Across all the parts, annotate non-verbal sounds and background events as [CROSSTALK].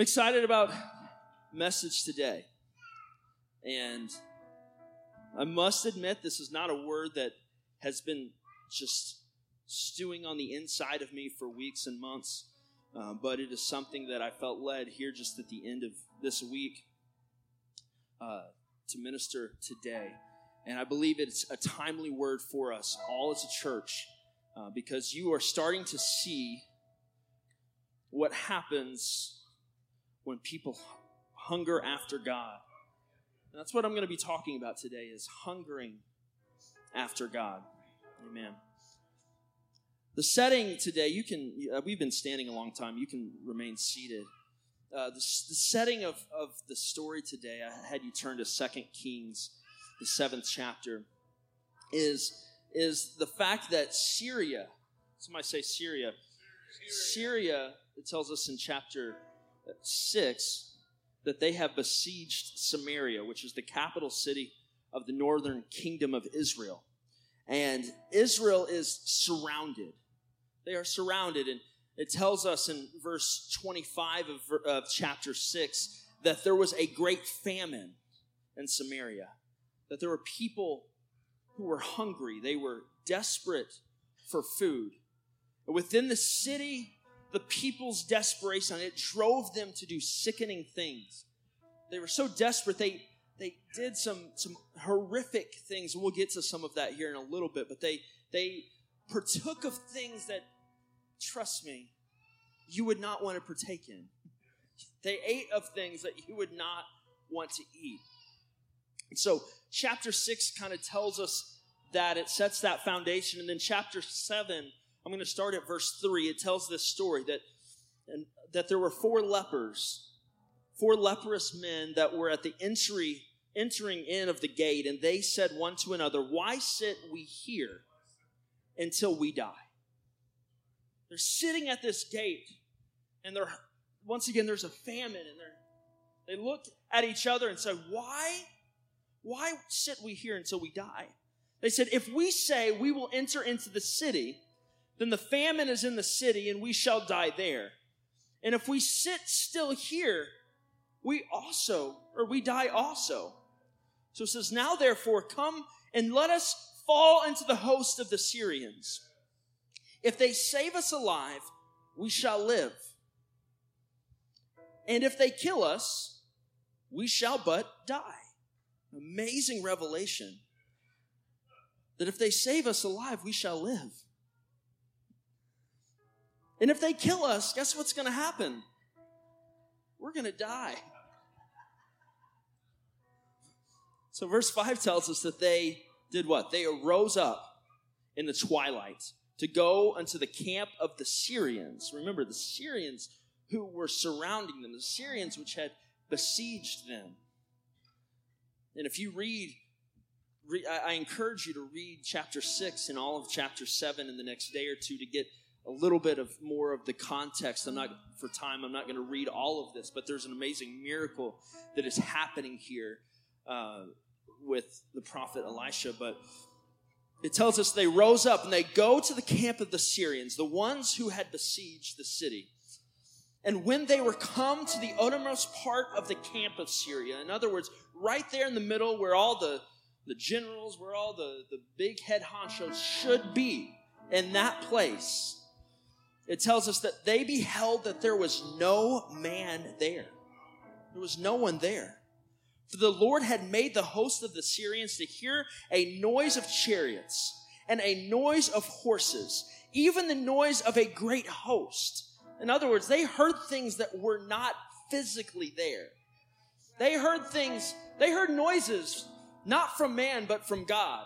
I'm excited about message today. And I must admit, this is not a word that has been just stewing on the inside of me for weeks and months, uh, but it is something that I felt led here just at the end of this week uh, to minister today. And I believe it's a timely word for us all as a church uh, because you are starting to see what happens when people hunger after God. And that's what I'm going to be talking about today is hungering after God. Amen. The setting today, you can, uh, we've been standing a long time. You can remain seated. Uh, the, the, setting of, of the story today, I had you turn to Second Kings, the seventh chapter, is, is the fact that Syria, somebody say Syria, Syria, it tells us in chapter 6 that they have besieged Samaria, which is the capital city of the northern kingdom of Israel. And Israel is surrounded. They are surrounded. And it tells us in verse 25 of, of chapter 6 that there was a great famine in Samaria, that there were people who were hungry, they were desperate for food. Within the city the people's desperation, it drove them to do sickening things. They were so desperate, they, they did some, some horrific things, we'll get to some of that here in a little bit, but they, they partook of things that, trust me, you would not want to partake in. They ate of things that you would not want to eat. And so, chapter 6 kind of tells us that it sets that foundation, and then chapter 7 I'm going to start at verse 3. It tells this story that, and, that there were four lepers, four leprous men that were at the entry, entering in of the gate, and they said one to another, Why sit we here until we die? They're sitting at this gate, and they're once again there's a famine, and they're they look at each other and say, Why? Why sit we here until we die? They said, If we say we will enter into the city, then the famine is in the city and we shall die there. And if we sit still here, we also, or we die also. So it says, Now therefore, come and let us fall into the host of the Syrians. If they save us alive, we shall live. And if they kill us, we shall but die. Amazing revelation that if they save us alive, we shall live. And if they kill us, guess what's going to happen? We're going to die. So, verse 5 tells us that they did what? They arose up in the twilight to go unto the camp of the Syrians. Remember, the Syrians who were surrounding them, the Syrians which had besieged them. And if you read, I encourage you to read chapter 6 and all of chapter 7 in the next day or two to get a little bit of more of the context. I'm not, for time, I'm not going to read all of this, but there's an amazing miracle that is happening here uh, with the prophet Elisha. But it tells us they rose up and they go to the camp of the Syrians, the ones who had besieged the city. And when they were come to the uttermost part of the camp of Syria, in other words, right there in the middle where all the, the generals, where all the, the big head honchos should be, in that place, it tells us that they beheld that there was no man there. There was no one there. For the Lord had made the host of the Syrians to hear a noise of chariots and a noise of horses, even the noise of a great host. In other words, they heard things that were not physically there. They heard things, they heard noises not from man, but from God.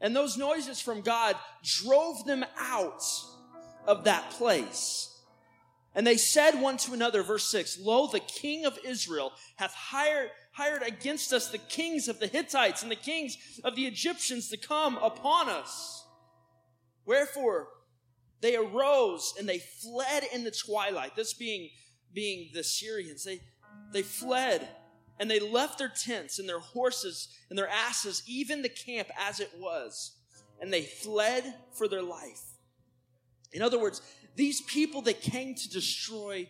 And those noises from God drove them out of that place. And they said one to another, verse 6, Lo, the king of Israel hath hired, hired against us the kings of the Hittites and the kings of the Egyptians to come upon us. Wherefore, they arose and they fled in the twilight. This being, being the Syrians. They, they fled and they left their tents and their horses and their asses, even the camp as it was. And they fled for their life. In other words, these people that came to destroy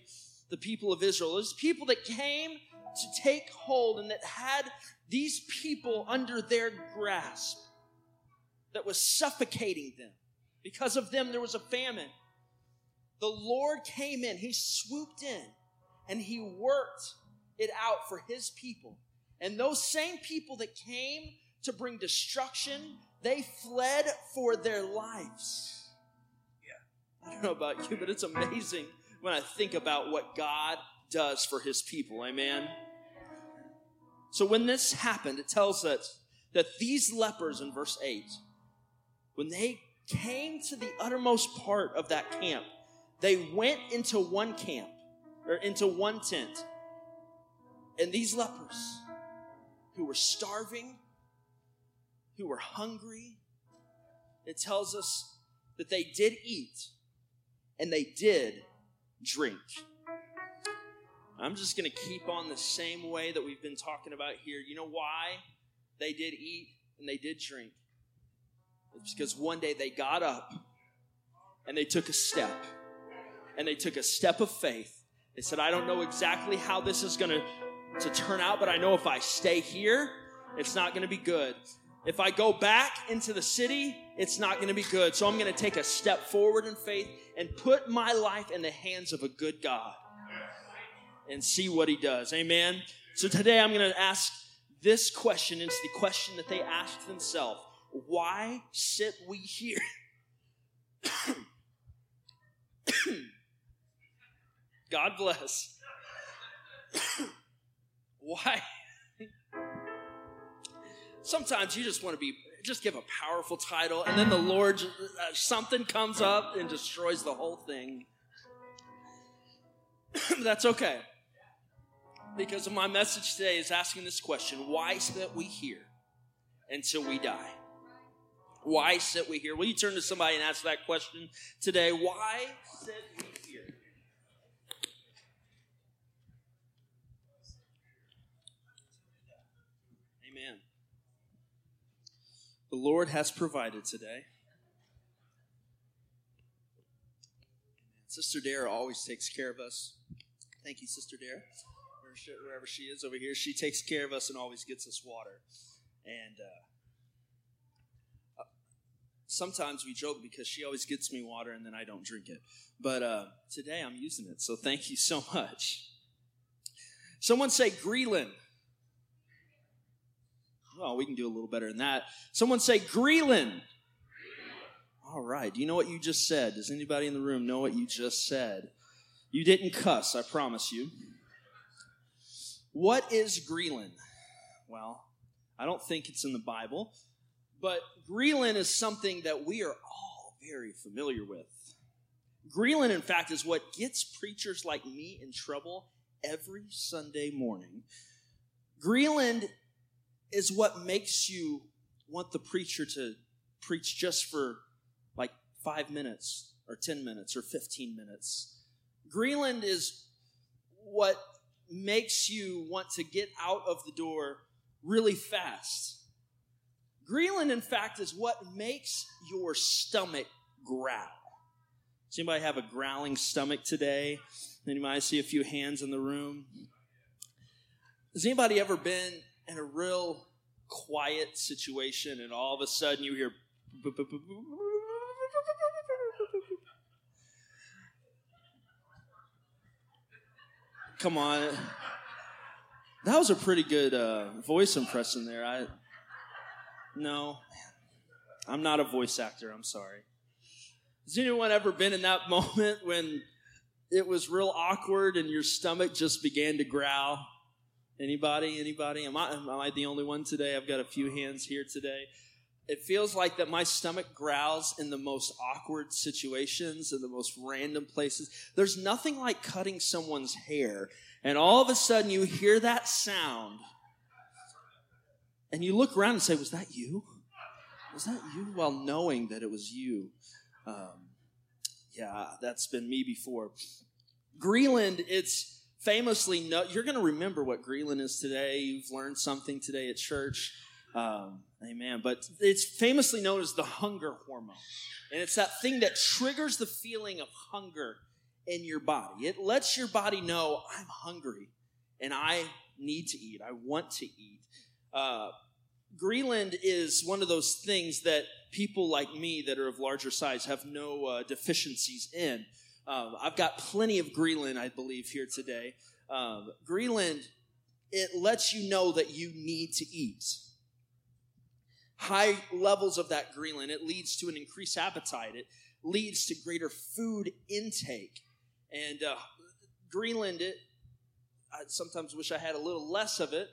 the people of Israel. Those people that came to take hold and that had these people under their grasp that was suffocating them. Because of them, there was a famine. The Lord came in, He swooped in, and He worked it out for His people. And those same people that came to bring destruction, they fled for their lives. I [LAUGHS] don't know about you, but it's amazing when I think about what God does for his people. Amen. So when this happened, it tells us that these lepers in verse 8, when they came to the uttermost part of that camp, they went into one camp or into one tent. And these lepers who were starving, who were hungry, it tells us that they did eat and they did drink. I'm just going to keep on the same way that we've been talking about here. You know why they did eat and they did drink? It's because one day they got up and they took a step. And they took a step of faith. They said, I don't know exactly how this is going to, turn out, but I know if I stay here, it's not going to be good. If I go back into the city, it's not going to be good. So I'm going to take a step forward in faith and put my life in the hands of a good God and see what he does. Amen. So today I'm going to ask this question. It's the question that they asked themselves. Why sit we here? [COUGHS] God bless. [COUGHS] Why? Sometimes you just want to be, just give a powerful title, and then the Lord, uh, something comes up and destroys the whole thing. [COUGHS] That's okay. Because my message today is asking this question why sit we here until we die? Why sit we here? Will you turn to somebody and ask that question today? Why sit we here? Amen. The Lord has provided today. Sister Dara always takes care of us. Thank you, Sister Dara. Wherever she is over here, she takes care of us and always gets us water. And uh, uh, sometimes we joke because she always gets me water and then I don't drink it. But uh, today I'm using it, so thank you so [LAUGHS] much. Someone say ghrelin. Well, we can do a little better than that. Someone say ghrelin. All right. Do you know what you just said? Does anybody in the room know what you just said? You didn't cuss, I promise you. What is ghrelin? Well, I don't think it's in the Bible, but ghrelin is something that we are all very familiar with. ghrelin, in fact, is what gets preachers like me in trouble every Sunday morning. ghrelin is what makes you want the preacher to preach just for like five minutes or 10 minutes or 15 minutes. ghrelin is what makes you want to get out of the door really fast. ghrelin, in fact, is what makes your stomach growl. Does anybody have a growling stomach today? Anybody see a few hands in the room? Has anybody ever been in a real quiet situation and all of a sudden you hear Come on. That was a pretty good uh, voice impression there. I no, I'm not a voice actor. I'm sorry. Has anyone ever been in that [LAUGHS] moment when it was real awkward and your stomach just began to growl? Anybody? Anybody? Am I, am I the only one today? I've got a few hands here today. It feels like that my stomach growls in the most awkward situations, in the most random places. There's nothing like cutting someone's hair, and all of a sudden you hear that sound, and you look around and say, Was that you? Was that you? While knowing that it was you. Um, yeah, that's been me before. ghrelin, it's famously, no, you're going to remember what ghrelin is today. You've learned something today at church. Um, amen. But it's famously known as the hunger hormone. And it's that thing that triggers the feeling of hunger in your body. It lets your body know I'm hungry and I need to eat. I want to eat. Uh, ghrelin is one of those things that people like me that are of larger size have no uh, deficiencies in. Um, I've got plenty of ghrelin, I believe, here today. Um, ghrelin, it lets you know that you need to eat. High levels of that ghrelin, it leads to an increased appetite. It leads to greater food intake. And uh, ghrelin, it, I sometimes wish I had a little less of it.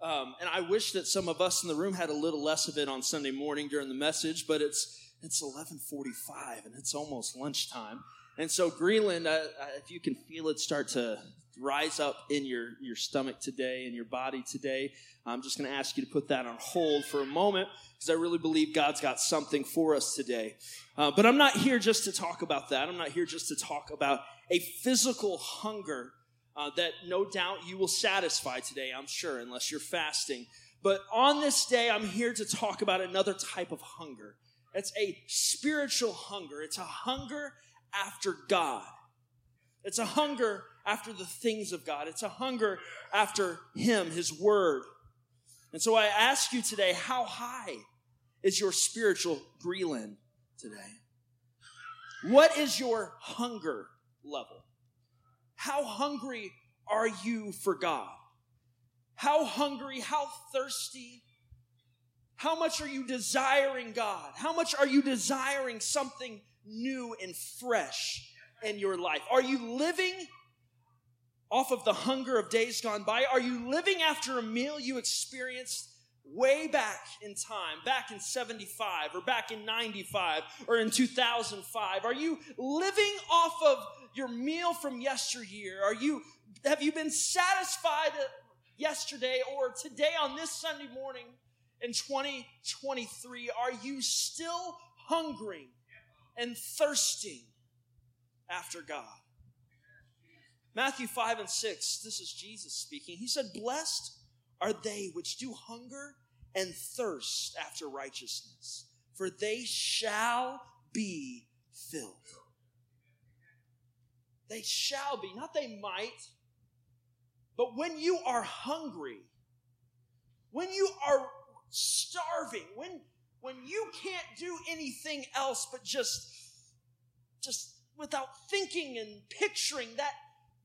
Um, and I wish that some of us in the room had a little less of it on Sunday morning during the message, but it's it's 11:45 and it's almost lunchtime. And so ghrelin, uh, if you can feel it start to rise up in your, your stomach today and your body today, I'm just going to ask you to put that on hold for a moment because I really believe God's got something for us today. Uh, but I'm not here just to talk about that. I'm not here just to talk about a physical hunger uh, that no doubt you will satisfy today, I'm sure, unless you're fasting. But on this day, I'm here to talk about another type of hunger. It's a spiritual hunger. It's a hunger after God. It's a hunger after the things of God. It's a hunger after Him, His Word. And so I ask you today, how high is your spiritual ghrelin today? What is your hunger level? How hungry are you for God? How hungry, how thirsty, how much are you desiring God? How much are you desiring something new and fresh in your life? Are you living off of the hunger of days gone by? Are you living after a meal you experienced way back in time, back in 75 or back in 95 or in 2005? Are you living off of your meal from yesteryear? Are you have you been satisfied yesterday or today on this Sunday morning in 2023? Are you still hungering and thirsting after God. Matthew 5 and 6, this is Jesus speaking. He said, Blessed are they which do hunger and thirst after righteousness, for they shall be filled. They shall be, not they might, but when you are hungry, when you are starving, when when you can't do anything else but just, just without thinking and picturing that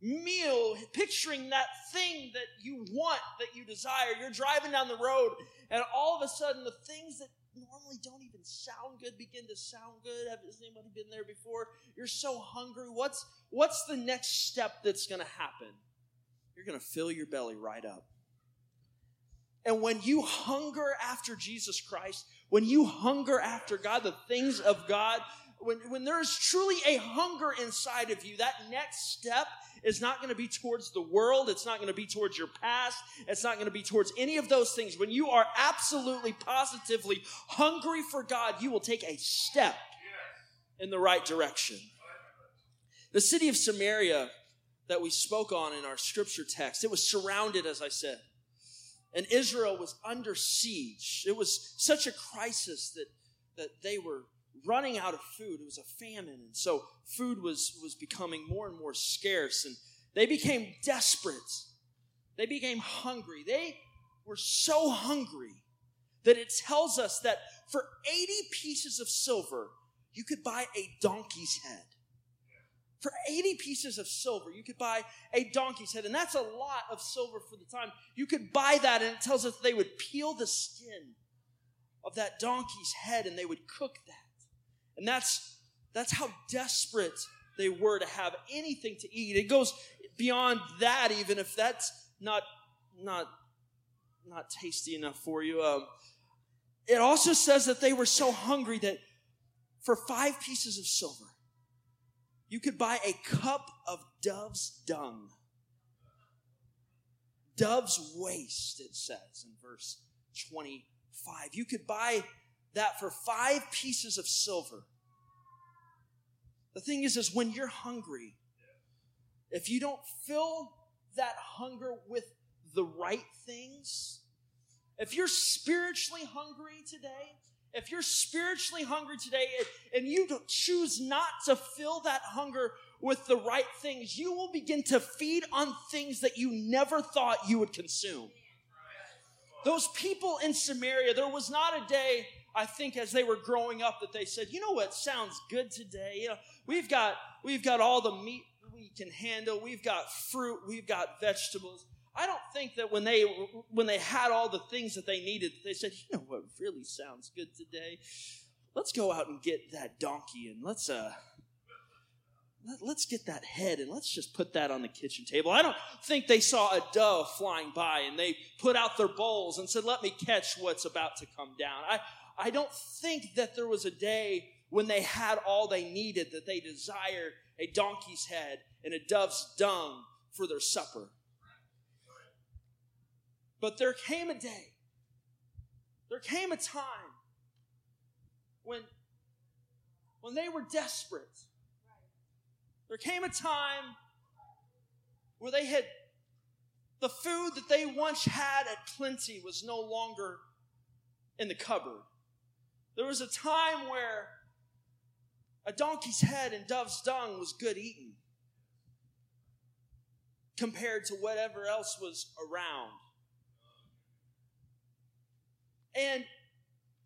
meal, picturing that thing that you want, that you desire. You're driving down the road, and all of a sudden, the things that normally don't even sound good begin to sound good. Has anybody been there before? You're so hungry. What's what's the next step that's going to happen? You're going to fill your belly right up. And when you hunger after Jesus Christ, when you hunger after God, the things of God, when, when there is truly a hunger inside of you, that next step is not going to be towards the world. It's not going to be towards your past. It's not going to be towards any of those things. When you are absolutely, positively hungry for God, you will take a step in the right direction. The city of Samaria that we spoke on in our scripture text, it was surrounded, as I said, and Israel was under siege. It was such a crisis that, that they were running out of food. It was a famine. And so food was, was becoming more and more scarce. And they became desperate. They became hungry. They were so hungry that it tells us that for 80 pieces of silver, you could buy a donkey's head. For 80 pieces of silver, you could buy a donkey's head. And that's a lot of silver for the time. You could buy that, and it tells us they would peel the skin of that donkey's head and they would cook that. And that's, that's how desperate they were to have anything to eat. It goes beyond that, even if that's not, not, not tasty enough for you. Um, it also says that they were so hungry that for five pieces of silver, you could buy a cup of dove's dung. Dove's waste, it says in verse 25. You could buy that for five pieces of silver. The thing is, is when you're hungry, if you don't fill that hunger with the right things, if you're spiritually hungry today, if you're spiritually hungry today and you choose not to fill that hunger with the right things, you will begin to feed on things that you never thought you would consume. Those people in Samaria, there was not a day, I think, as they were growing up, that they said, you know what sounds good today? You know, we've got we've got all the meat we can handle, we've got fruit, we've got vegetables. I don't think that when they when they had all the things that they needed, they said, you know what really sounds good today? Let's go out and get that donkey and let's uh let, us get that head and let's just put that on the kitchen table. I don't think they saw a dove flying by and they put out their bowls and said, let me catch what's about to come down. I, I don't think that there was a day when they had all they needed that they desired a donkey's head and a dove's dung for their supper. But there came a day, there came a time when, when they were desperate there came a time where they had the food that they once had at plenty was no longer in the cupboard. There was a time where a donkey's head and dove's dung was good eating compared to whatever else was around. And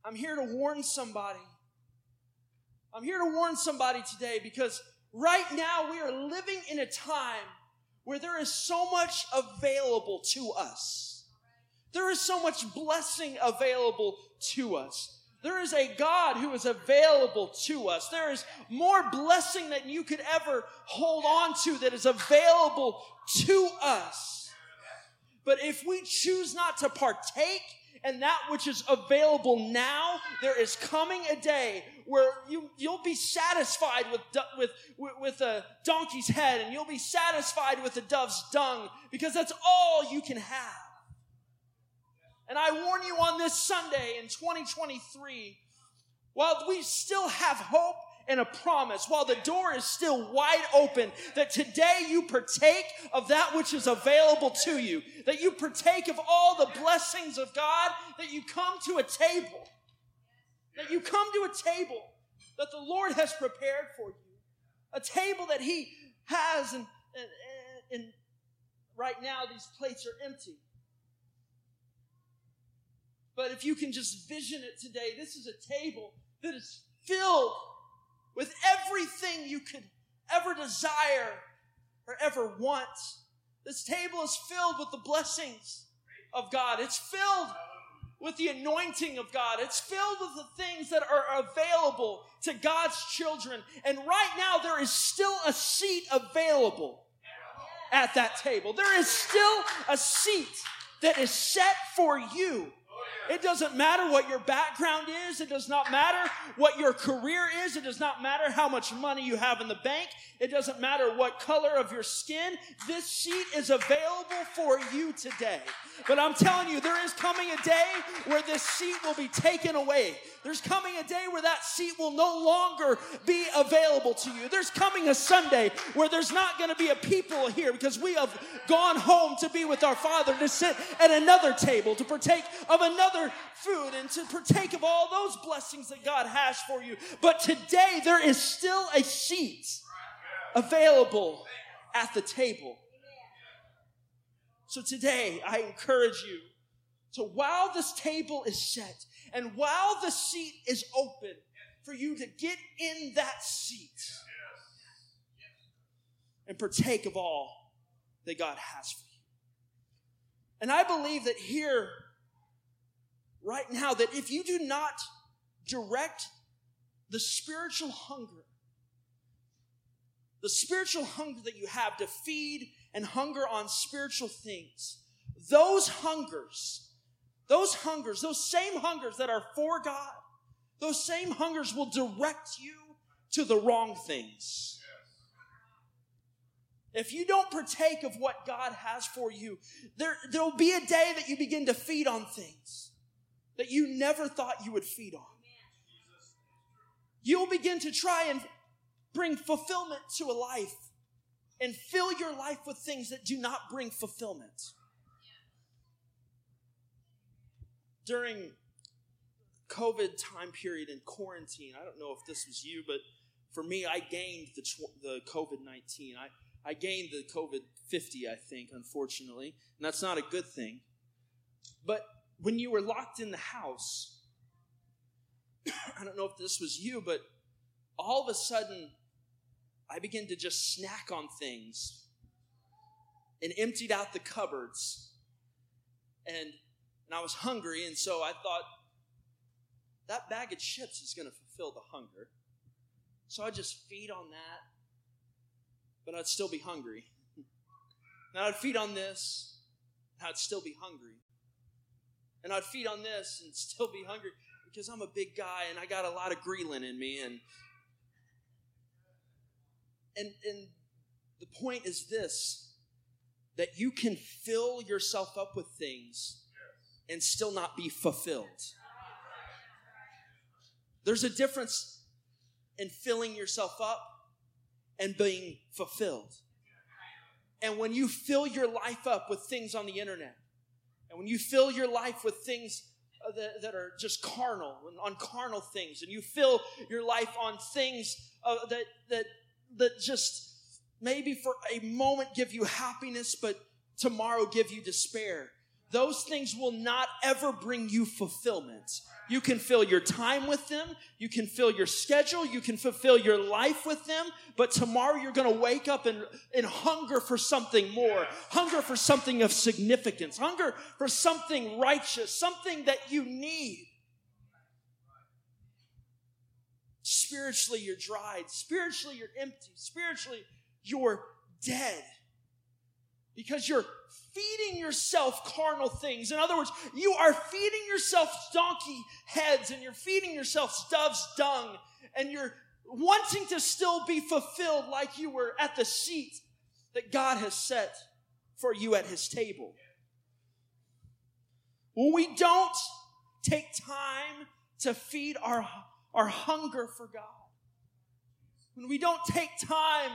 I'm here to warn somebody. I'm here to warn somebody today because Right now, we are living in a time where there is so much available to us. There is so much blessing available to us. There is a God who is available to us. There is more blessing than you could ever hold on to that is available to us. But if we choose not to partake and that which is available now, there is coming a day where you, you'll be satisfied with, with, with a donkey's head and you'll be satisfied with a dove's dung because that's all you can have. And I warn you on this Sunday in 2023, while we still have hope and a promise while the door is still wide open that today you partake of that which is available to you, that you partake of all the blessings of God, that you come to a table, that you come to a table that the Lord has prepared for you, a table that He has, and, and, and right now these plates are empty. But if you can just vision it today, this is a table that is filled with everything you could ever desire or ever want. This table is filled with the blessings of God. It's filled with the anointing of God. It's filled with the things that are available to God's children. And right now, there is still a seat available at that table. There is still a seat that is set for you it doesn't matter what your background is. It does not matter what your career is. It does not matter how much money you have in the bank. It doesn't matter what color of your skin. This seat is available for you today. But I'm telling you, there is coming a day where this seat will be taken away. There's coming a day where that seat will no longer be available to you. There's coming a Sunday where there's not going to be a people here because we have gone home to be with our Father, to sit at another table, to partake of another food, and to partake of all those blessings that God has for you. But today, there is still a seat available at the table. So today, I encourage you to while this table is set and while the seat is open, for you to get in that seat and partake of all that God has for you. And I believe that here, right now, that if you do not direct the spiritual hunger, the spiritual hunger that you have to feed and hunger on spiritual things, those hungers, those hungers, those same hungers that are for God, those same hungers will direct you to the wrong things. If you don't partake of what God has for you, there, there'll be a day that you begin to feed on things that you never thought you would feed on. You'll begin to try and bring fulfillment to a life and fill your life with things that do not bring fulfillment. During COVID time period in quarantine, I don't know if this was you, but For me, I gained the, the COVID 19. I, I gained the COVID 50, I think, unfortunately. And that's not a good thing. But when you were locked in the house, [COUGHS] I don't know if this was you, but all of a sudden, I began to just snack on things and emptied out the cupboards. And, and I was hungry, and so I thought, that bag of chips is going to fulfill the hunger. So I just feed on that, but I'd still be hungry. [LAUGHS] and I'd feed on this, and I'd still be hungry. And I'd feed on this and [LAUGHS] still be hungry because I'm a big guy and I got a lot of ghrelin in me. And and and the point is this that you can fill yourself up with things and still not be fulfilled. There's a difference in filling yourself up and being fulfilled. And when you fill your life up with things on the internet, and when you fill your life with things uh, that, that are just carnal, on carnal things, and you fill your life on things uh, that, that, that just maybe for a moment give you happiness, but tomorrow give you despair. Those things will not ever bring you fulfillment. You can fill your time with them. You can fill your schedule. You can fulfill your life with them. But tomorrow you're going to wake up and, and hunger for something more. Hunger for something of significance. Hunger for something righteous. Something that you need. Spiritually, you're dried. Spiritually, you're empty. Spiritually, you're dead because you're feeding yourself carnal things. In other words, you are feeding yourself donkey heads and you're feeding yourself dove's dung and you're wanting to still be fulfilled like you were at the seat that God has set for you at his table. When we don't take time to feed our, our hunger for God, when we don't take time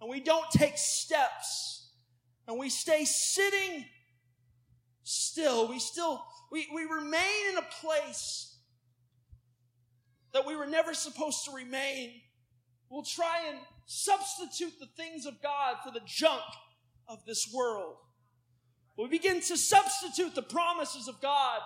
and we don't take steps and we stay sitting still. We still, we, we remain in a place that we were never supposed to remain. We'll try and substitute the things of God for the junk of this world. We begin to substitute the promises of God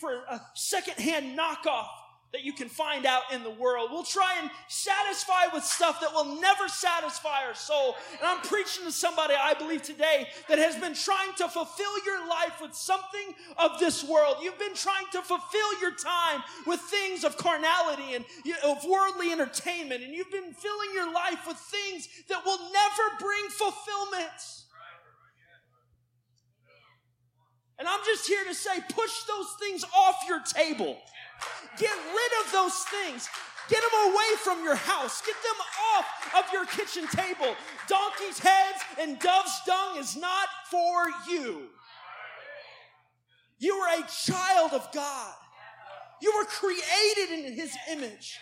for a secondhand knockoff that you can find out in the world. We'll try and satisfy with stuff that will never satisfy our soul. And I'm preaching to somebody, I believe, today that has been trying to fulfill your life with something of this world. You've been trying to fulfill your time with things of carnality and of worldly entertainment. And you've been filling your life with things that will never bring fulfillment. And I'm just here to say, push those things off your table. Get rid of those things. Get them away from your house. Get them off of your kitchen table. Donkey's heads and dove's dung is not for you. You are a child of God. You were created in his image.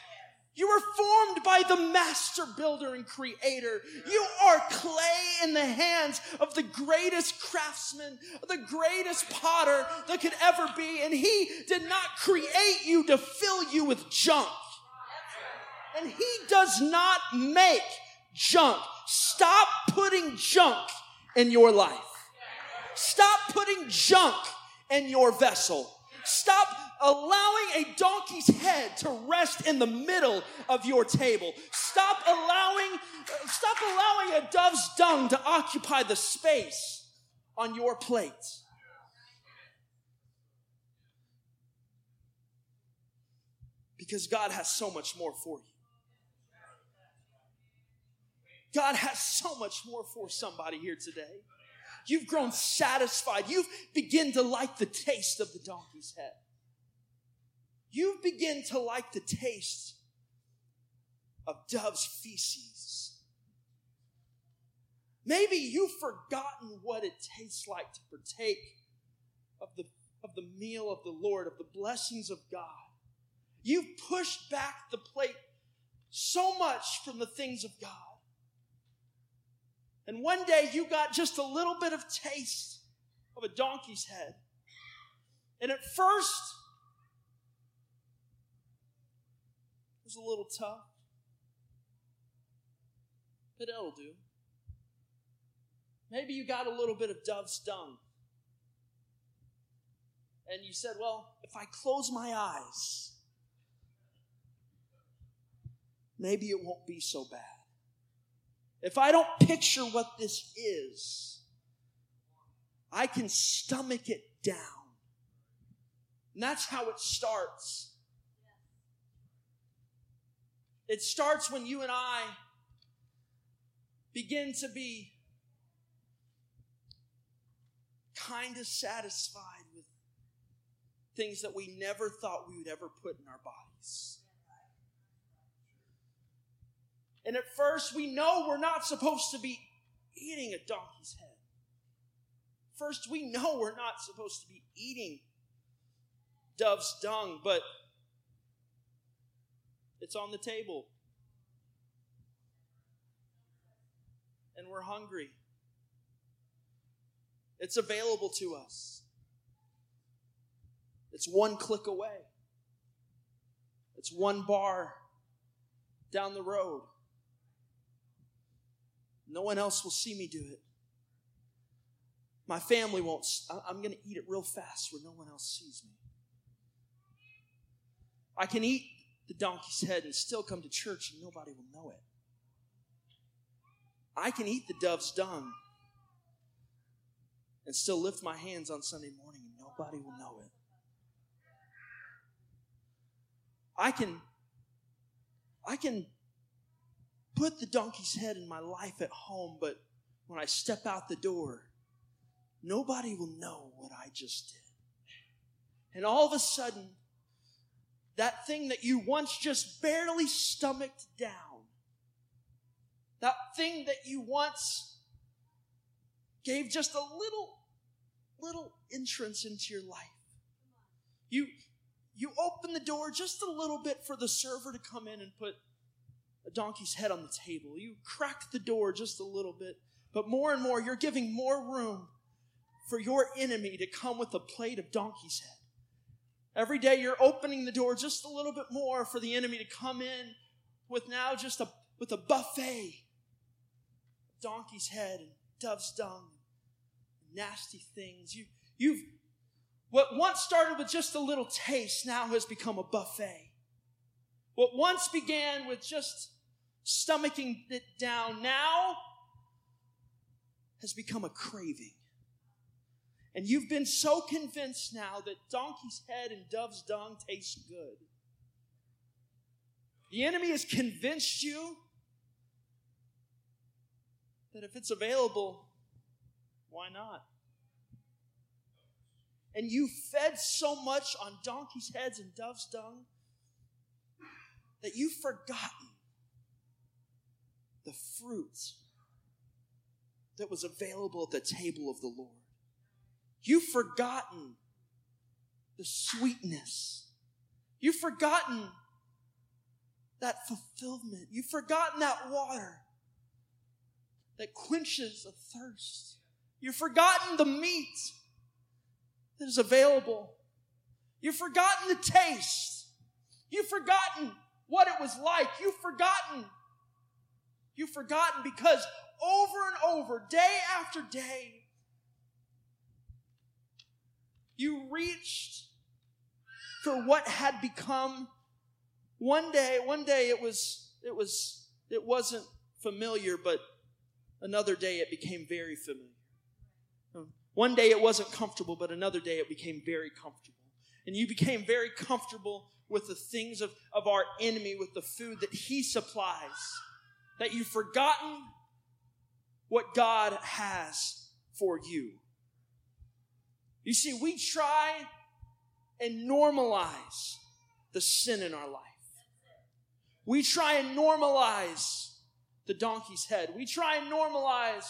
You were formed by the master builder and creator. You are clay in the hands of the greatest craftsman, the greatest potter that could ever be. And he did not create you to fill you with junk. And he does not make junk. Stop putting junk in your life. Stop putting junk in your vessel. Stop allowing a donkey's head to rest in the middle of your table. Stop allowing, stop allowing a dove's dung to occupy the space on your plate. Because God has so much more for you. God has so much more for somebody here today. You've grown satisfied. You've begun to like the taste of the donkey's head. You've begin to like the taste of dove's feces. Maybe you've forgotten what it tastes like to partake of the, of the meal of the Lord, of the blessings of God. You've pushed back the plate so much from the things of God. And one day you got just a little bit of taste of a donkey's head. And at first, it was a little tough. but it'll do. Maybe you got a little bit of dove's dung. And you said, well, if I close my eyes, maybe it won't be so bad. If I don't picture what this is, I can stomach it down. And that's how it starts. It starts when you and I begin to be kind of satisfied with things that we never thought we would ever put in our bodies. And at first, we know we're not supposed to be eating a donkey's head. First, we know we're not supposed to be eating dove's dung, but it's on the table. And we're hungry. It's available to us. It's one click away. It's one bar down the road. No one else will see me do it. My family won't. I'm going to eat it real fast where no one else sees me. I can eat the donkey's head and still come to church and nobody will know it. I can eat the dove's dung and still lift my hands on Sunday morning and nobody will know it. I can I can put the donkey's head in my life at home, but when I step out the door, nobody will know what I just did. And all of a sudden, that thing that you once just barely stomached down, that thing that you once gave just a little, little entrance into your life. You, you open the door just a little bit for the server to come in and put donkey's head on the table. You crack the door just a little bit, but more and more, you're giving more room for your enemy to come with a plate of donkey's head. Every day you're opening the door just a little bit more for the enemy to come in with now just a with a buffet. Donkey's head and dove's dung and nasty things. You you've what once started with just a little taste now has become a buffet. What once began with just stomaching it down now has become a craving. And you've been so convinced now that donkey's head and dove's dung taste good. The enemy has convinced you that if it's available, why not? And you fed so much on donkey's heads and dove's dung that you've forgotten the fruit that was available at the table of the Lord. You've forgotten the sweetness. You've forgotten that fulfillment. You've forgotten that water that quenches a thirst. You've forgotten the meat that is available. You've forgotten the taste. You've forgotten what it was like. You've forgotten. You've forgotten because over and over, day after day, you reached for what had become one day, one day it was, it was, it wasn't familiar, but another day it became very familiar. One day it wasn't comfortable, but another day it became very comfortable. And you became very comfortable with the things of, of our enemy, with the food that he supplies, that you've forgotten what God has for you. You see, we try and normalize the sin in our life. We try and normalize the donkey's head. We try and normalize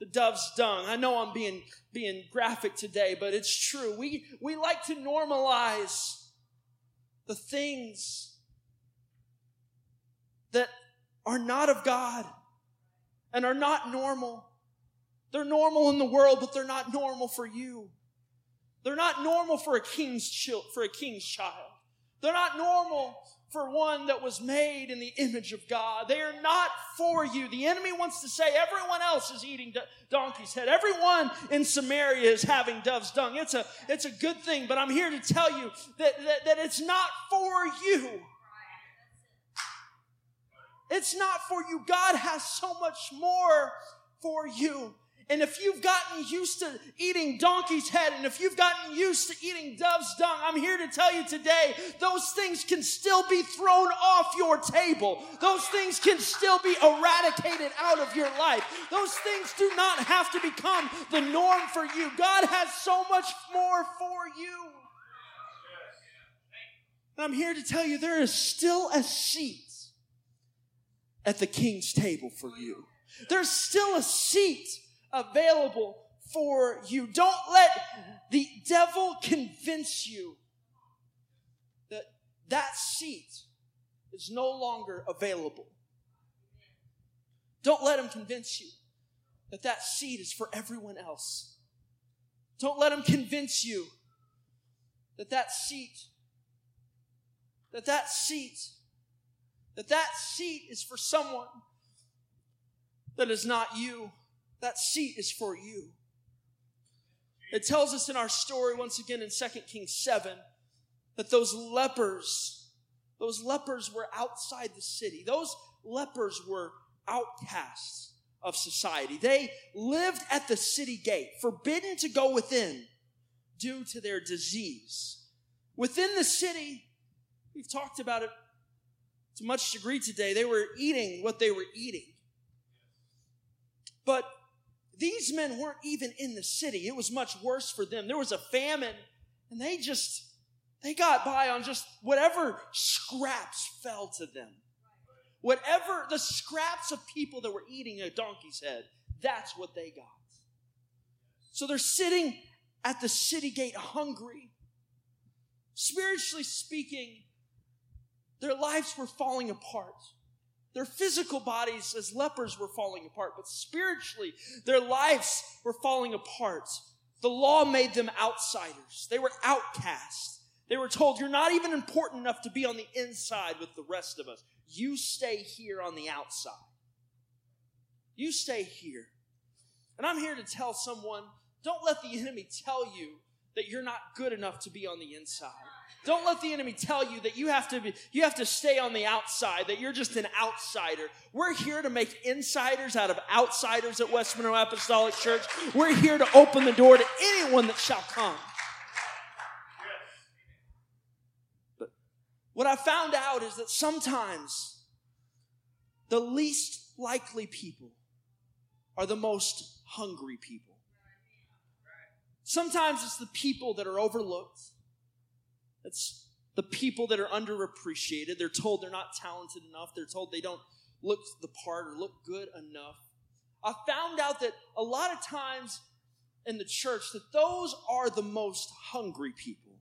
the dove's dung. I know I'm being, being graphic today, but it's true. We, we like to normalize the things that are not of God and are not normal. They're normal in the world, but they're not normal for you. They're not normal for a king's child, for a king's child. They're not normal for one that was made in the image of God. They are not for you. The enemy wants to say everyone else is eating donkey's head. Everyone in Samaria is having dove's dung. It's a, it's a good thing, but I'm here to tell you that, that, that it's not for you. It's not for you. God has so much more for you. And if you've gotten used to eating donkey's head and if you've gotten used to eating dove's dung, I'm here to tell you today, those things can still be thrown off your table. Those things can still be eradicated out of your life. Those things do not have to become the norm for you. God has so much more for you. And I'm here to tell you there is still a seat at the king's table for you. There's still a seat available for you. Don't let the devil convince you that that seat is no longer available. Don't let him convince you that that seat is for everyone else. Don't let him convince you that that seat, that that seat, that that seat is for someone that is not you. That seat is for you. It tells us in our story, once again in 2 Kings 7, that those lepers, those lepers were outside the city. Those lepers were outcasts of society. They lived at the city gate, forbidden to go within due to their disease. Within the city, we've talked about it to much degree today, they were eating what they were eating. But these men weren't even in the city. It was much worse for them. There was a famine, and they just they got by on just whatever scraps fell to them. Whatever the scraps of people that were eating a donkey's head, that's what they got. So they're sitting at the city gate hungry. Spiritually speaking, their lives were falling apart. Their physical bodies as lepers were falling apart, but spiritually, their lives were falling apart. The law made them outsiders. They were outcasts. They were told, You're not even important enough to be on the inside with the rest of us. You stay here on the outside. You stay here. And I'm here to tell someone don't let the enemy tell you that you're not good enough to be on the inside. Don't let the enemy tell you that you have to be, you have to stay on the outside, that you're just an outsider. We're here to make insiders out of outsiders at West Monroe Apostolic Church. We're here to open the door to anyone that shall come. But what I found out is that sometimes the least likely people are the most hungry people. Sometimes it's the people that are overlooked. It's the people that are underappreciated. They're told they're not talented enough. They're told they don't look the part or look good enough. I found out that a lot of times in the church that those are the most hungry people.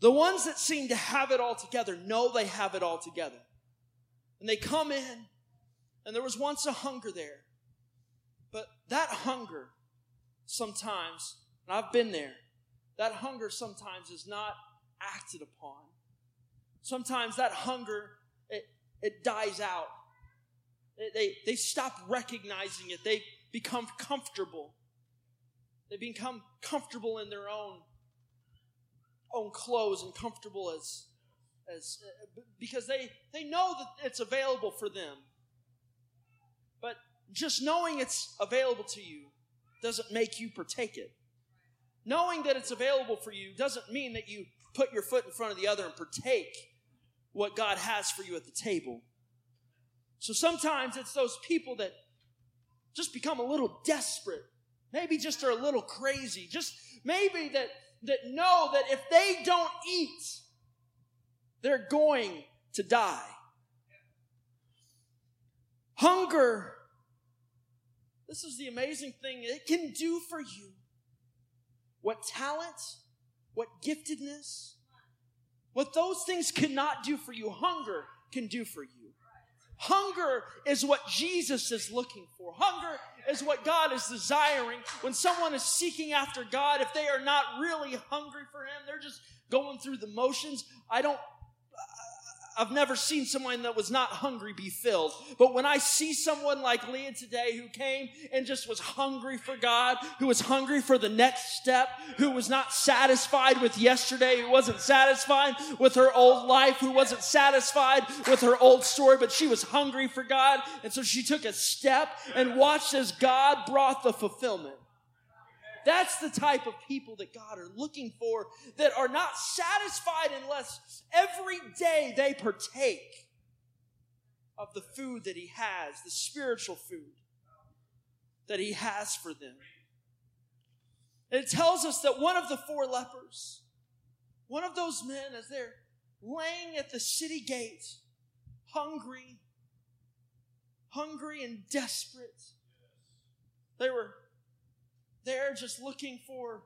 The ones that seem to have it all together know they have it all together. And they come in, and there was once a hunger there. But that hunger sometimes, and I've been there, that hunger sometimes is not acted upon. Sometimes that hunger, it, it dies out. They, they, they stop recognizing it. They become comfortable. They become comfortable in their own, own clothes and comfortable as, as because they, they know that it's available for them. But just knowing it's available to you doesn't make you partake it. Knowing that it's available for you doesn't mean that you put your foot in front of the other and partake what God has for you at the table. So sometimes it's those people that just become a little desperate, maybe just are a little crazy, just maybe that, that know that if they don't eat, they're going to die. Hunger, this is the amazing thing. It can do for you what talent, what giftedness, what those things cannot do for you, hunger can do for you. Hunger is what Jesus is looking for. Hunger is what God is desiring. When someone is seeking after God, if they are not really hungry for Him, they're just going through the motions. I don't, I've never seen someone that was not hungry be filled. But when I see someone like Leah today who came and just was hungry for God, who was hungry for the next step, who was not satisfied with yesterday, who wasn't satisfied with her old life, who wasn't satisfied with her old story, but she was hungry for God. And so she took a step and watched as God brought the fulfillment. That's the type of people that God are looking for that are not satisfied unless every day they partake of the food that He has, the spiritual food that He has for them. And it tells us that one of the four lepers, one of those men, as they're laying at the city gate, hungry, hungry and desperate, they were there just looking for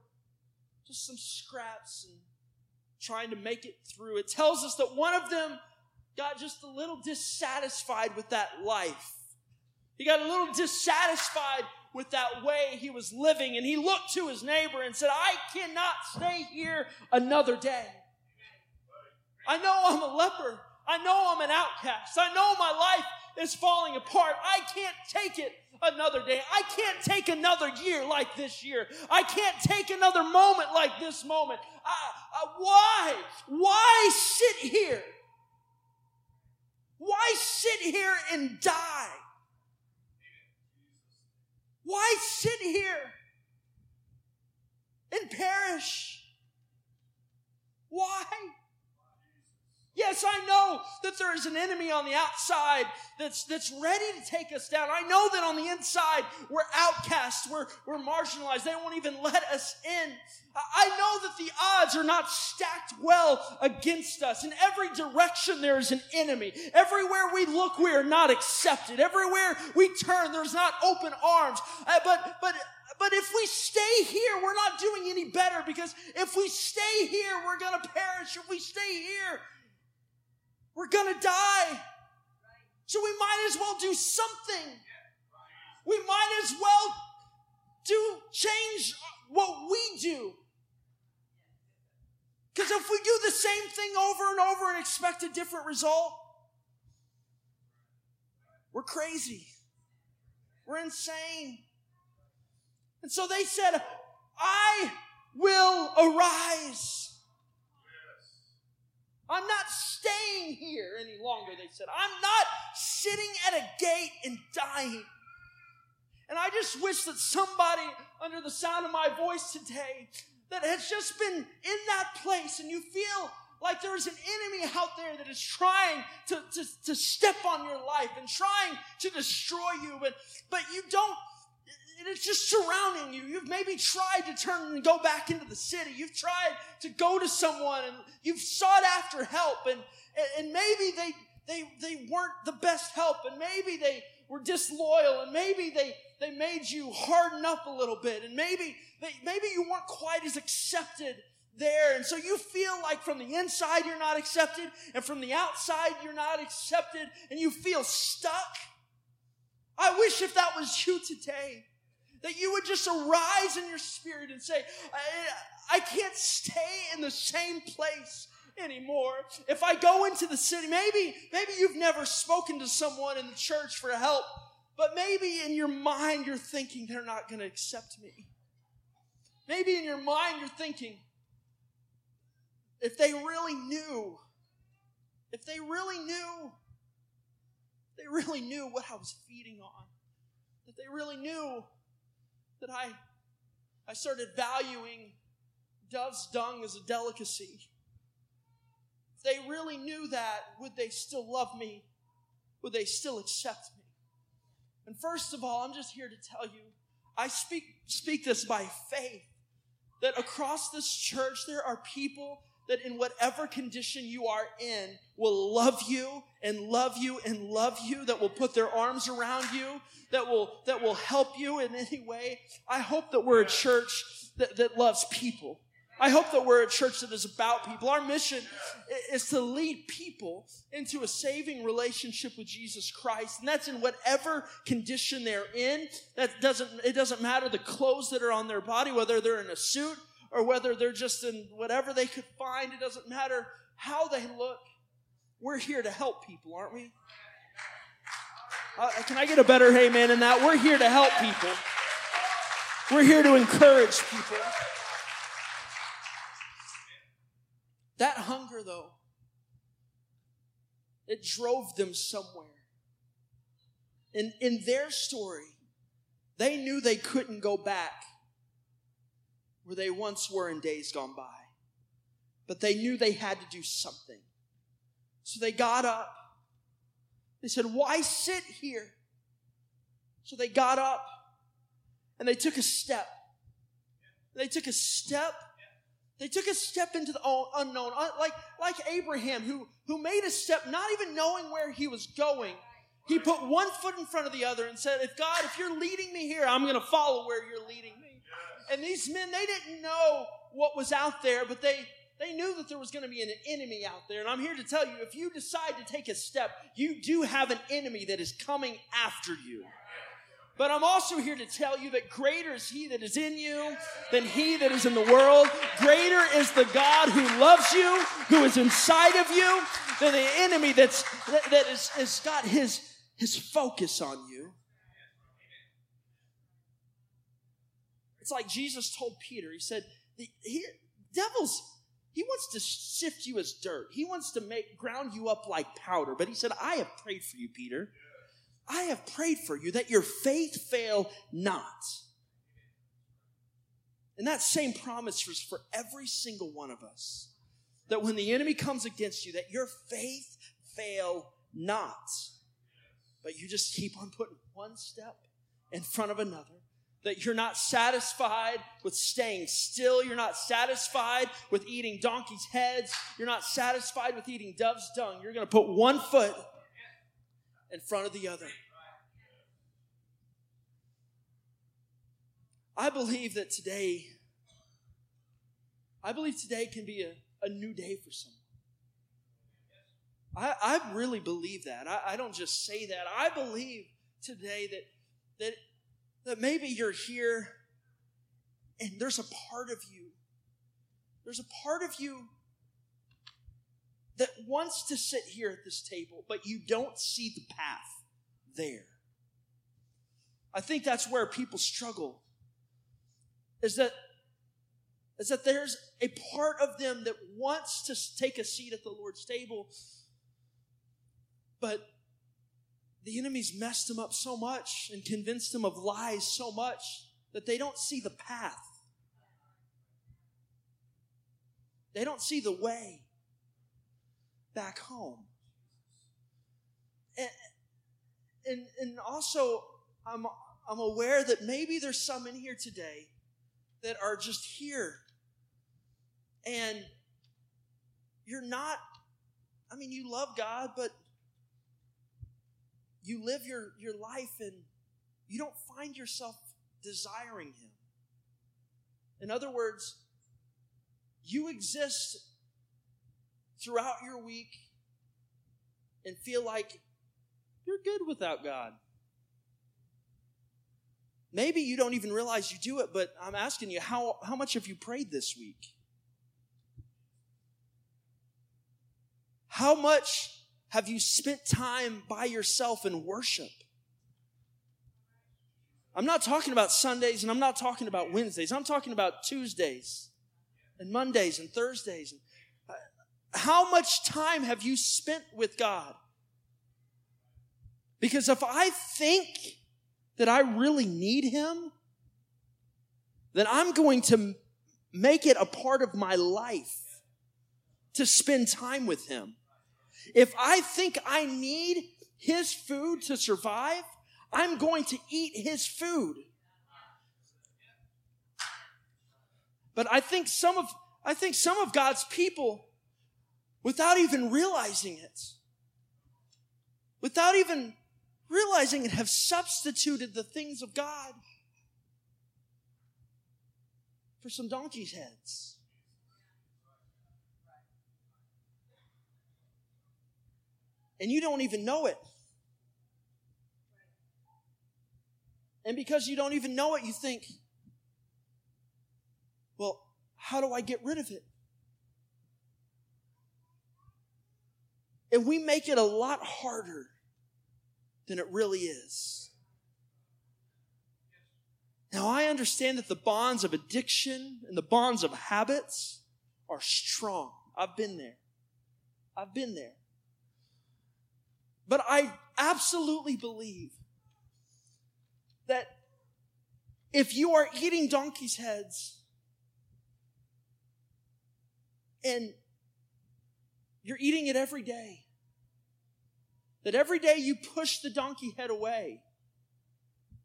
just some scraps and trying to make it through. It tells us that one of them got just a little dissatisfied with that life. He got a little dissatisfied with that way he was living, and he looked to his neighbor and said, I cannot stay here another day. I know I'm a leper. I know I'm an outcast. I know my life is falling apart. I can't take it another day. I can't take another year like this year. I can't take another moment like this moment. I, I, why? Why sit here? Why sit here and die? Why sit here and perish? Why? Yes, I know that there is an enemy on the outside that's, that's ready to take us down. I know that on the inside we're outcasts, we're, we're marginalized. They won't even let us in. I know that the odds are not stacked well against us. In every direction there is an enemy. Everywhere we look, we are not accepted. Everywhere we turn, there's not open arms. Uh, but, but, but if we stay here, we're not doing any better because if we stay here, we're going to perish. If we stay here, we're going to die. So we might as well do something. We might as well do change what we do. Because if we do the same thing over and over and expect a different result, we're crazy. We're insane. And so they said, I will arise. I'm not staying here any longer, they said. I'm not sitting at a gate and dying. And I just wish that somebody under the sound of my voice today that has just been in that place and you feel like there is an enemy out there that is trying to, to, to step on your life and trying to destroy you, but, but you don't it's just surrounding you. You've maybe tried to turn and go back into the city. You've tried to go to someone and you've sought after help and, and maybe they, they, they weren't the best help and maybe they were disloyal and maybe they, they made you harden up a little bit and maybe, they, maybe you weren't quite as accepted there. And so you feel like from the inside you're not accepted and from the outside you're not accepted and you feel stuck. I wish if that was you today, that you would just arise in your spirit and say, I, I can't stay in the same place anymore. If I go into the city, maybe, maybe you've never spoken to someone in the church for help, but maybe in your mind you're thinking they're not going to accept me. Maybe in your mind you're thinking, if they really knew, if they really knew, they really knew what I was feeding on, that they really knew that I, I started valuing dove's dung as a delicacy. If they really knew that, would they still love me? Would they still accept me? And first of all, I'm just here to tell you, I speak, speak this by faith that across this church there are people that in whatever condition you are in will love you and love you and love you that will put their arms around you that will that will help you in any way i hope that we're a church that, that loves people i hope that we're a church that is about people our mission is to lead people into a saving relationship with jesus christ and that's in whatever condition they're in that doesn't it doesn't matter the clothes that are on their body whether they're in a suit or whether they're just in whatever they could find. It doesn't matter how they look. We're here to help people, aren't we? Uh, can I get a better amen in that? We're here to help people. We're here to encourage people. That hunger, though, it drove them somewhere. In, in their story, they knew they couldn't go back where they once were in days gone by. But they knew they had to do something. So they got up. They said, Why sit here? So they got up and they took a step. They took a step. They took a step into the unknown, like, like Abraham, who, who made a step not even knowing where he was going. He put one foot in front of the other and said, If God, if you're leading me here, I'm going to follow where you're leading me. And these men, they didn't know what was out there, but they, they knew that there was going to be an enemy out there. And I'm here to tell you if you decide to take a step, you do have an enemy that is coming after you. But I'm also here to tell you that greater is He that is in you than He that is in the world. Greater is the God who loves you, who is inside of you, than the enemy that's, that, that is, has got his, his focus on you. It's like Jesus told Peter, He said, the he, devil's he wants to sift you as dirt. He wants to make ground you up like powder. But he said, I have prayed for you, Peter. I have prayed for you that your faith fail not. And that same promise was for every single one of us. That when the enemy comes against you, that your faith fail not. But you just keep on putting one step in front of another. That you're not satisfied with staying still. You're not satisfied with eating donkey's heads. You're not satisfied with eating dove's dung. You're going to put one foot in front of the other. I believe that today, I believe today can be a, a new day for someone. I, I really believe that. I, I don't just say that. I believe today that, that, that maybe you're here and there's a part of you, there's a part of you that wants to sit here at this table, but you don't see the path there. I think that's where people struggle. Is that is that there's a part of them that wants to take a seat at the Lord's table, but the enemy's messed them up so much and convinced them of lies so much that they don't see the path. They don't see the way back home. And, and, and also, I'm, I'm aware that maybe there's some in here today that are just here and you're not, I mean, you love God, but you live your, your life and you don't find yourself desiring Him. In other words, you exist throughout your week and feel like you're good without God. Maybe you don't even realize you do it, but I'm asking you, how, how much have you prayed this week? How much have you spent time by yourself in worship? I'm not talking about Sundays and I'm not talking about Wednesdays. I'm talking about Tuesdays and Mondays and Thursdays. How much time have you spent with God? Because if I think that I really need Him, then I'm going to make it a part of my life to spend time with Him. If I think I need his food to survive, I'm going to eat his food. But I think some of I think some of God's people without even realizing it without even realizing it have substituted the things of God for some donkey's heads. And you don't even know it. And because you don't even know it, you think, well, how do I get rid of it? and we make it a lot harder than it really is. Now, I understand that the bonds of addiction and the bonds of habits are strong. I've been there. I've been there. But I absolutely believe that if you are eating donkey's heads and you're eating it every day, that every day you push the donkey head away,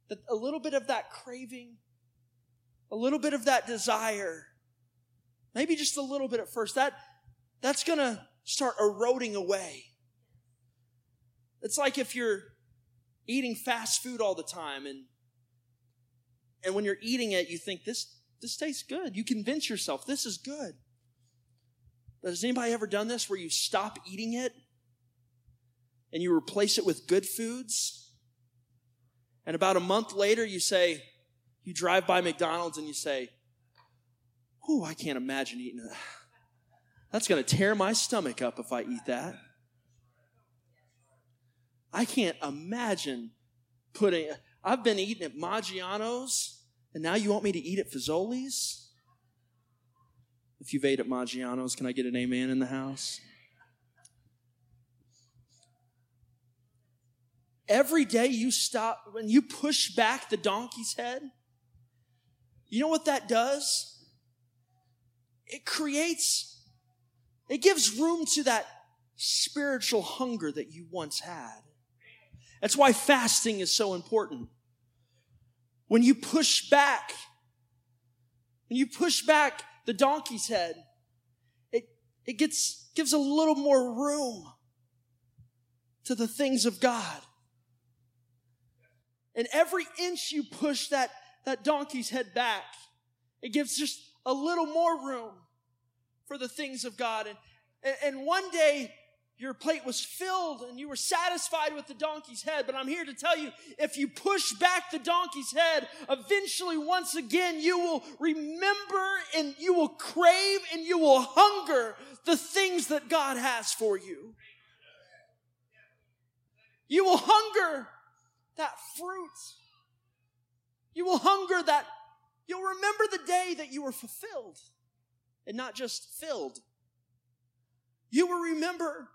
that a little bit of that craving, a little bit of that desire, maybe just a little bit at first, that, that's gonna start eroding away. It's like if you're eating fast food all the time and and when you're eating it you think this this tastes good. You convince yourself this is good. But has anybody ever done this where you stop eating it and you replace it with good foods? And about a month later you say you drive by McDonald's and you say, "Whew, I can't imagine eating that. That's going to tear my stomach up if I eat that." I can't imagine putting, I've been eating at Maggiano's, and now you want me to eat at Fazoli's? If you've ate at Maggiano's, can I get an amen in the house? Every day you stop, when you push back the donkey's head, you know what that does? It creates, it gives room to that spiritual hunger that you once had. That's why fasting is so important. When you push back, when you push back the donkey's head, it, it gets, gives a little more room to the things of God. And every inch you push that, that donkey's head back, it gives just a little more room for the things of God. And, and, and one day, your plate was filled and you were satisfied with the donkey's head. But I'm here to tell you if you push back the donkey's head, eventually, once again, you will remember and you will crave and you will hunger the things that God has for you. You will hunger that fruit. You will hunger that, you'll remember the day that you were fulfilled and not just filled. You will remember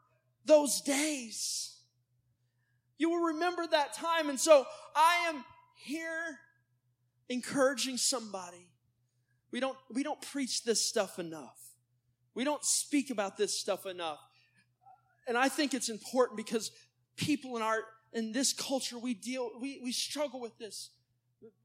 those days. You will remember that time. And so I am here encouraging somebody. We don't, we don't preach this stuff enough. We don't speak about this stuff enough. And I think it's important because people in our, in this culture, we deal, we, we struggle with this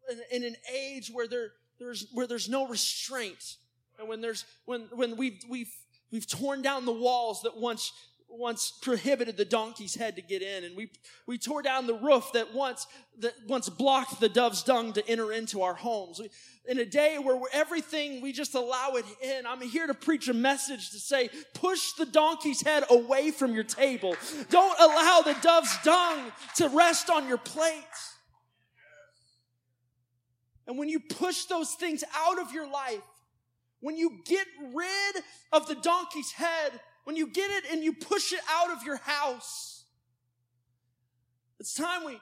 in, in an age where there, there's, where there's no restraint. And when there's, when, when we've, we've, we've torn down the walls that once once prohibited the donkey's head to get in and we we tore down the roof that once that once blocked the dove's dung to enter into our homes. We, in a day where everything we just allow it in i'm here to preach a message to say push the donkey's head away from your table. Don't allow the dove's dung to rest on your plate. And when you push those things out of your life when you get rid of the donkey's head when you get it and you push it out of your house, it's time we,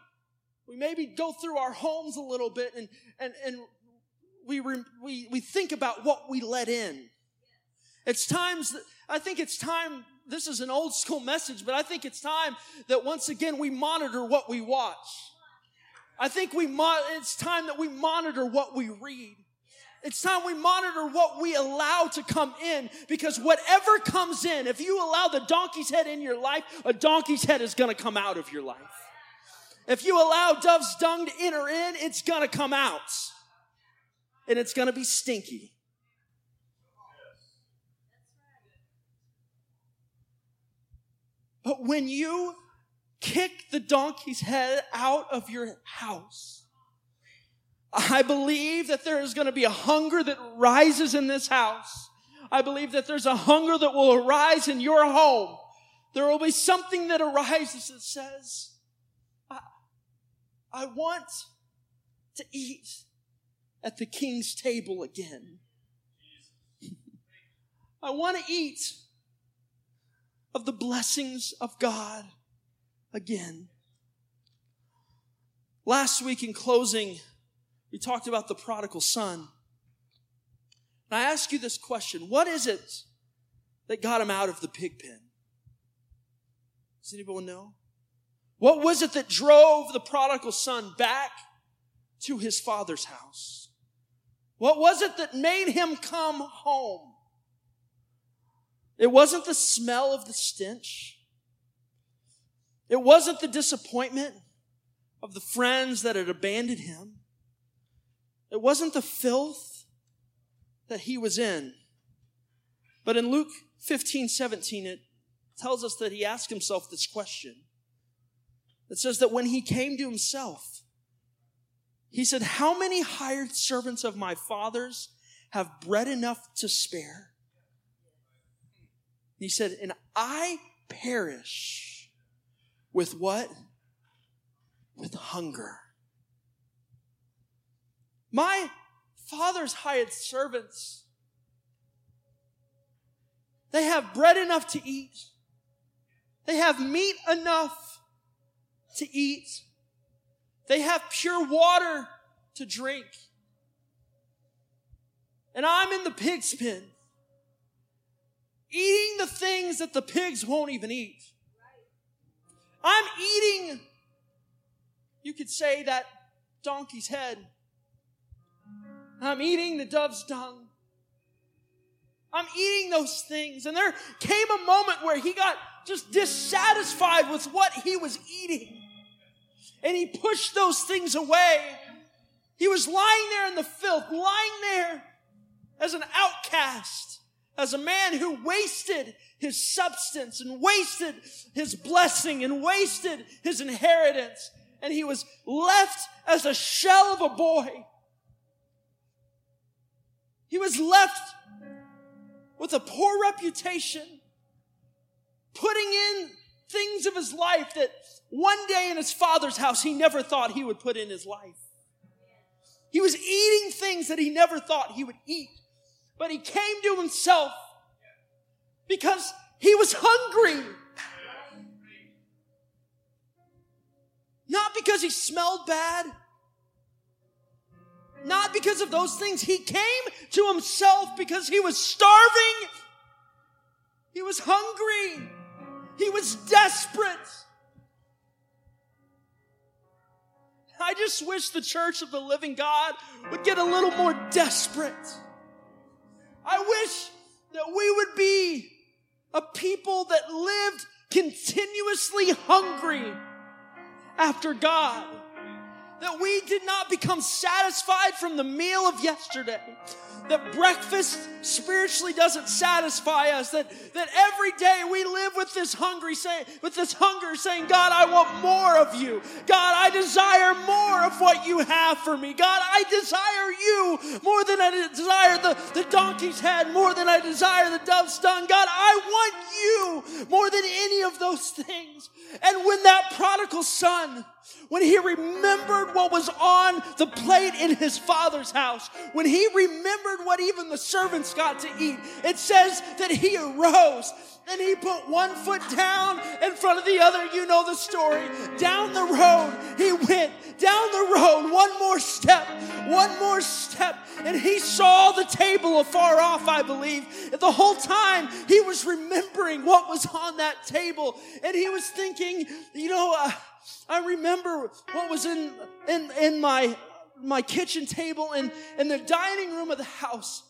we maybe go through our homes a little bit and, and, and we, re, we, we think about what we let in. It's times that, I think it's time, this is an old school message, but I think it's time that once again we monitor what we watch. I think we, mo- it's time that we monitor what we read. It's time we monitor what we allow to come in because whatever comes in, if you allow the donkey's head in your life, a donkey's head is going to come out of your life. If you allow dove's dung to enter in, it's going to come out. And it's going to be stinky. But when you kick the donkey's head out of your house, I believe that there is going to be a hunger that rises in this house. I believe that there's a hunger that will arise in your home. There will be something that arises that says, I, I want to eat at the king's table again. I want to eat of the blessings of God again. Last week in closing, we talked about the prodigal son. And I ask you this question What is it that got him out of the pig pen? Does anyone know? What was it that drove the prodigal son back to his father's house? What was it that made him come home? It wasn't the smell of the stench. It wasn't the disappointment of the friends that had abandoned him. It wasn't the filth that he was in. But in Luke 15, 17, it tells us that he asked himself this question. It says that when he came to himself, he said, How many hired servants of my father's have bread enough to spare? He said, And I perish with what? With hunger. My father's hired servants, they have bread enough to eat. They have meat enough to eat. They have pure water to drink. And I'm in the pig's pen eating the things that the pigs won't even eat. I'm eating, you could say, that donkey's head. I'm eating the dove's dung. I'm eating those things. And there came a moment where he got just dissatisfied with what he was eating. And he pushed those things away. He was lying there in the filth, lying there as an outcast as a man who wasted his substance and wasted his blessing and wasted his inheritance. And he was left as a shell of a boy. He was left with a poor reputation, putting in things of his life that one day in his father's house he never thought he would put in his life. He was eating things that he never thought he would eat but he came to himself because he was hungry. Not because he smelled bad. Not because of those things. He came to himself because he was starving. He was hungry. He was desperate. I just wish the church of the living God would get a little more desperate. I wish that we would be a people that lived continuously hungry after God that we did not become satisfied from the meal of yesterday. That breakfast spiritually doesn't satisfy us. That, that every day we live with this hungry say, with this hunger saying, God, I want more of you. God, I desire more of what you have for me. God, I desire you more than I desire the, the donkey's head, more than I desire the dove's dung. God, I want you more than any of those things. And when that prodigal son when he remembered what was on the plate in his father's house, when he remembered what even the servants got to eat, it says that he arose and he put one foot down in front of the other. You know the story. Down the road, he went down the road, one more step, one more step, and he saw the table afar off, I believe. The whole time he was remembering what was on that table, and he was thinking, you know, uh, I remember what was in, in, in my, my kitchen table and in the dining room of the house.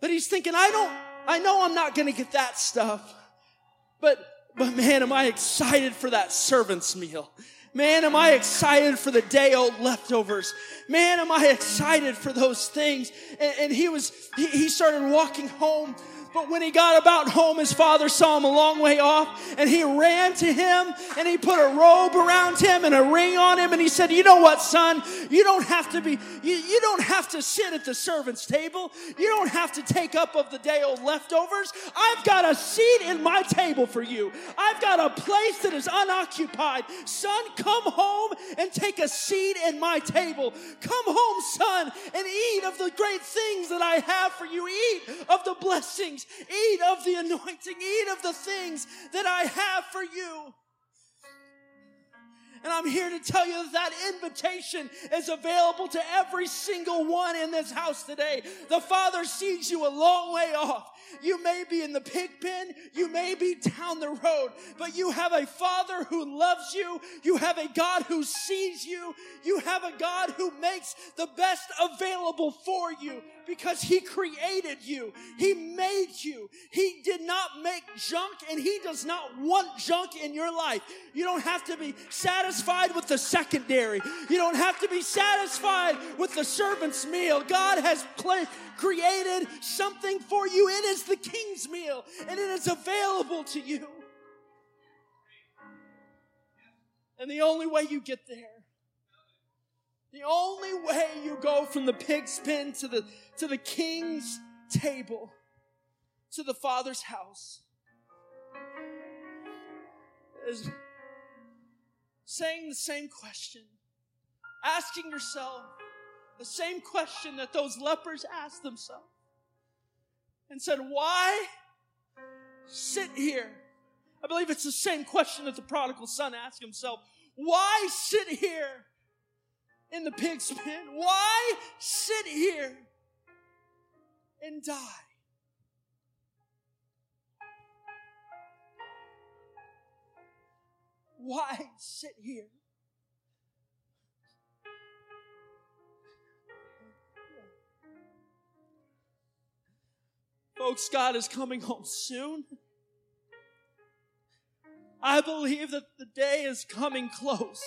But he's thinking, I don't, I know I'm not going to get that stuff. But, but man, am I excited for that servant's meal. Man, am I excited for the day old leftovers. Man, am I excited for those things. And, and he was, he, he started walking home but when he got about home, his father saw him a long way off and he ran to him and he put a robe around him and a ring on him. And he said, You know what, son? You don't have to be, you, you don't have to sit at the servant's table. You don't have to take up of the day old leftovers. I've got a seat in my table for you. I've got a place that is unoccupied. Son, come home and take a seat in my table. Come home, son, and eat of the great things that I have for you. Eat of the blessings things. Eat of the anointing. Eat of the things that I have for you. And I'm here to tell you that that invitation is available to every single one in this house today. The Father sees you a long way off. You may be in the pig pen, you may be down the road, but you have a Father who loves you. You have a God who sees you. You have a God who makes the best available for you because He created you. He made you. He did not make junk and He does not want junk in your life. You don't have to be satisfied with the secondary. You don't have to be satisfied with the servant's meal. God has created something for you. It is the king's meal and it is available to you. And the only way you get there, the only way you go from the pig's pen to the, to the king's table, to the father's house, is saying the same question, asking yourself, the same question that those lepers asked themselves and said, Why sit here? I believe it's the same question that the prodigal son asked himself. Why sit here in the pig's pen? Why sit here and die? Why sit here Folks, God is coming home soon. I believe that the day is coming close.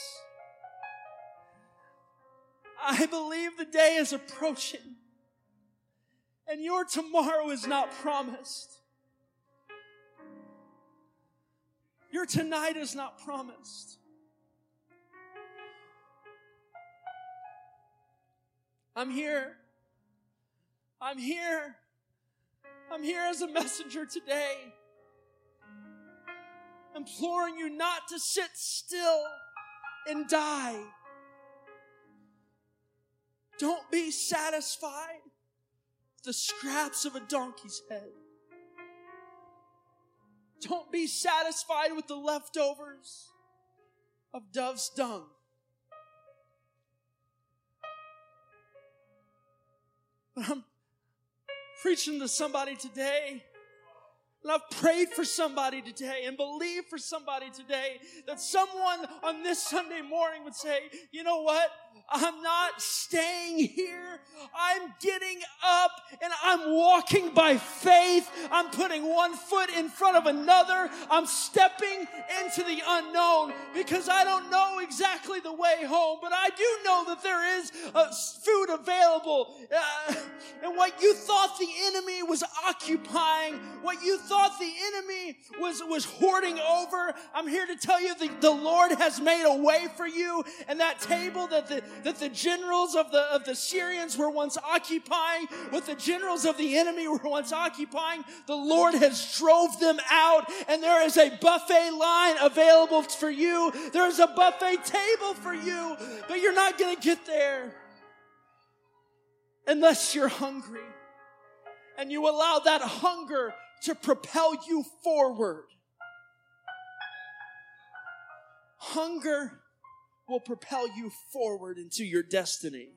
I believe the day is approaching. And your tomorrow is not promised. Your tonight is not promised. I'm here. I'm here I'm here as a messenger today, imploring you not to sit still and die. Don't be satisfied with the scraps of a donkey's head. Don't be satisfied with the leftovers of dove's dung. But I'm preaching to somebody today. And I've prayed for somebody today and believed for somebody today that someone on this Sunday morning would say, you know what? I'm not staying here. I'm getting up and I'm walking by faith. I'm putting one foot in front of another. I'm stepping into the unknown because I don't know exactly the way home, but I do know that there is uh, food available. Uh, and what you thought the enemy was occupying, what you thought the enemy was, was hoarding over, I'm here to tell you that the Lord has made a way for you. And that table that the that the generals of the, of the Syrians were once occupying, what the generals of the enemy were once occupying, the Lord has drove them out. And there is a buffet line available for you. There is a buffet table for you, but you're not going to get there unless you're hungry. And you allow that hunger to propel you forward. Hunger will propel you forward into your destiny.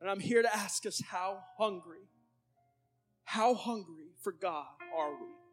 And I'm here to ask us how hungry, how hungry for God are we?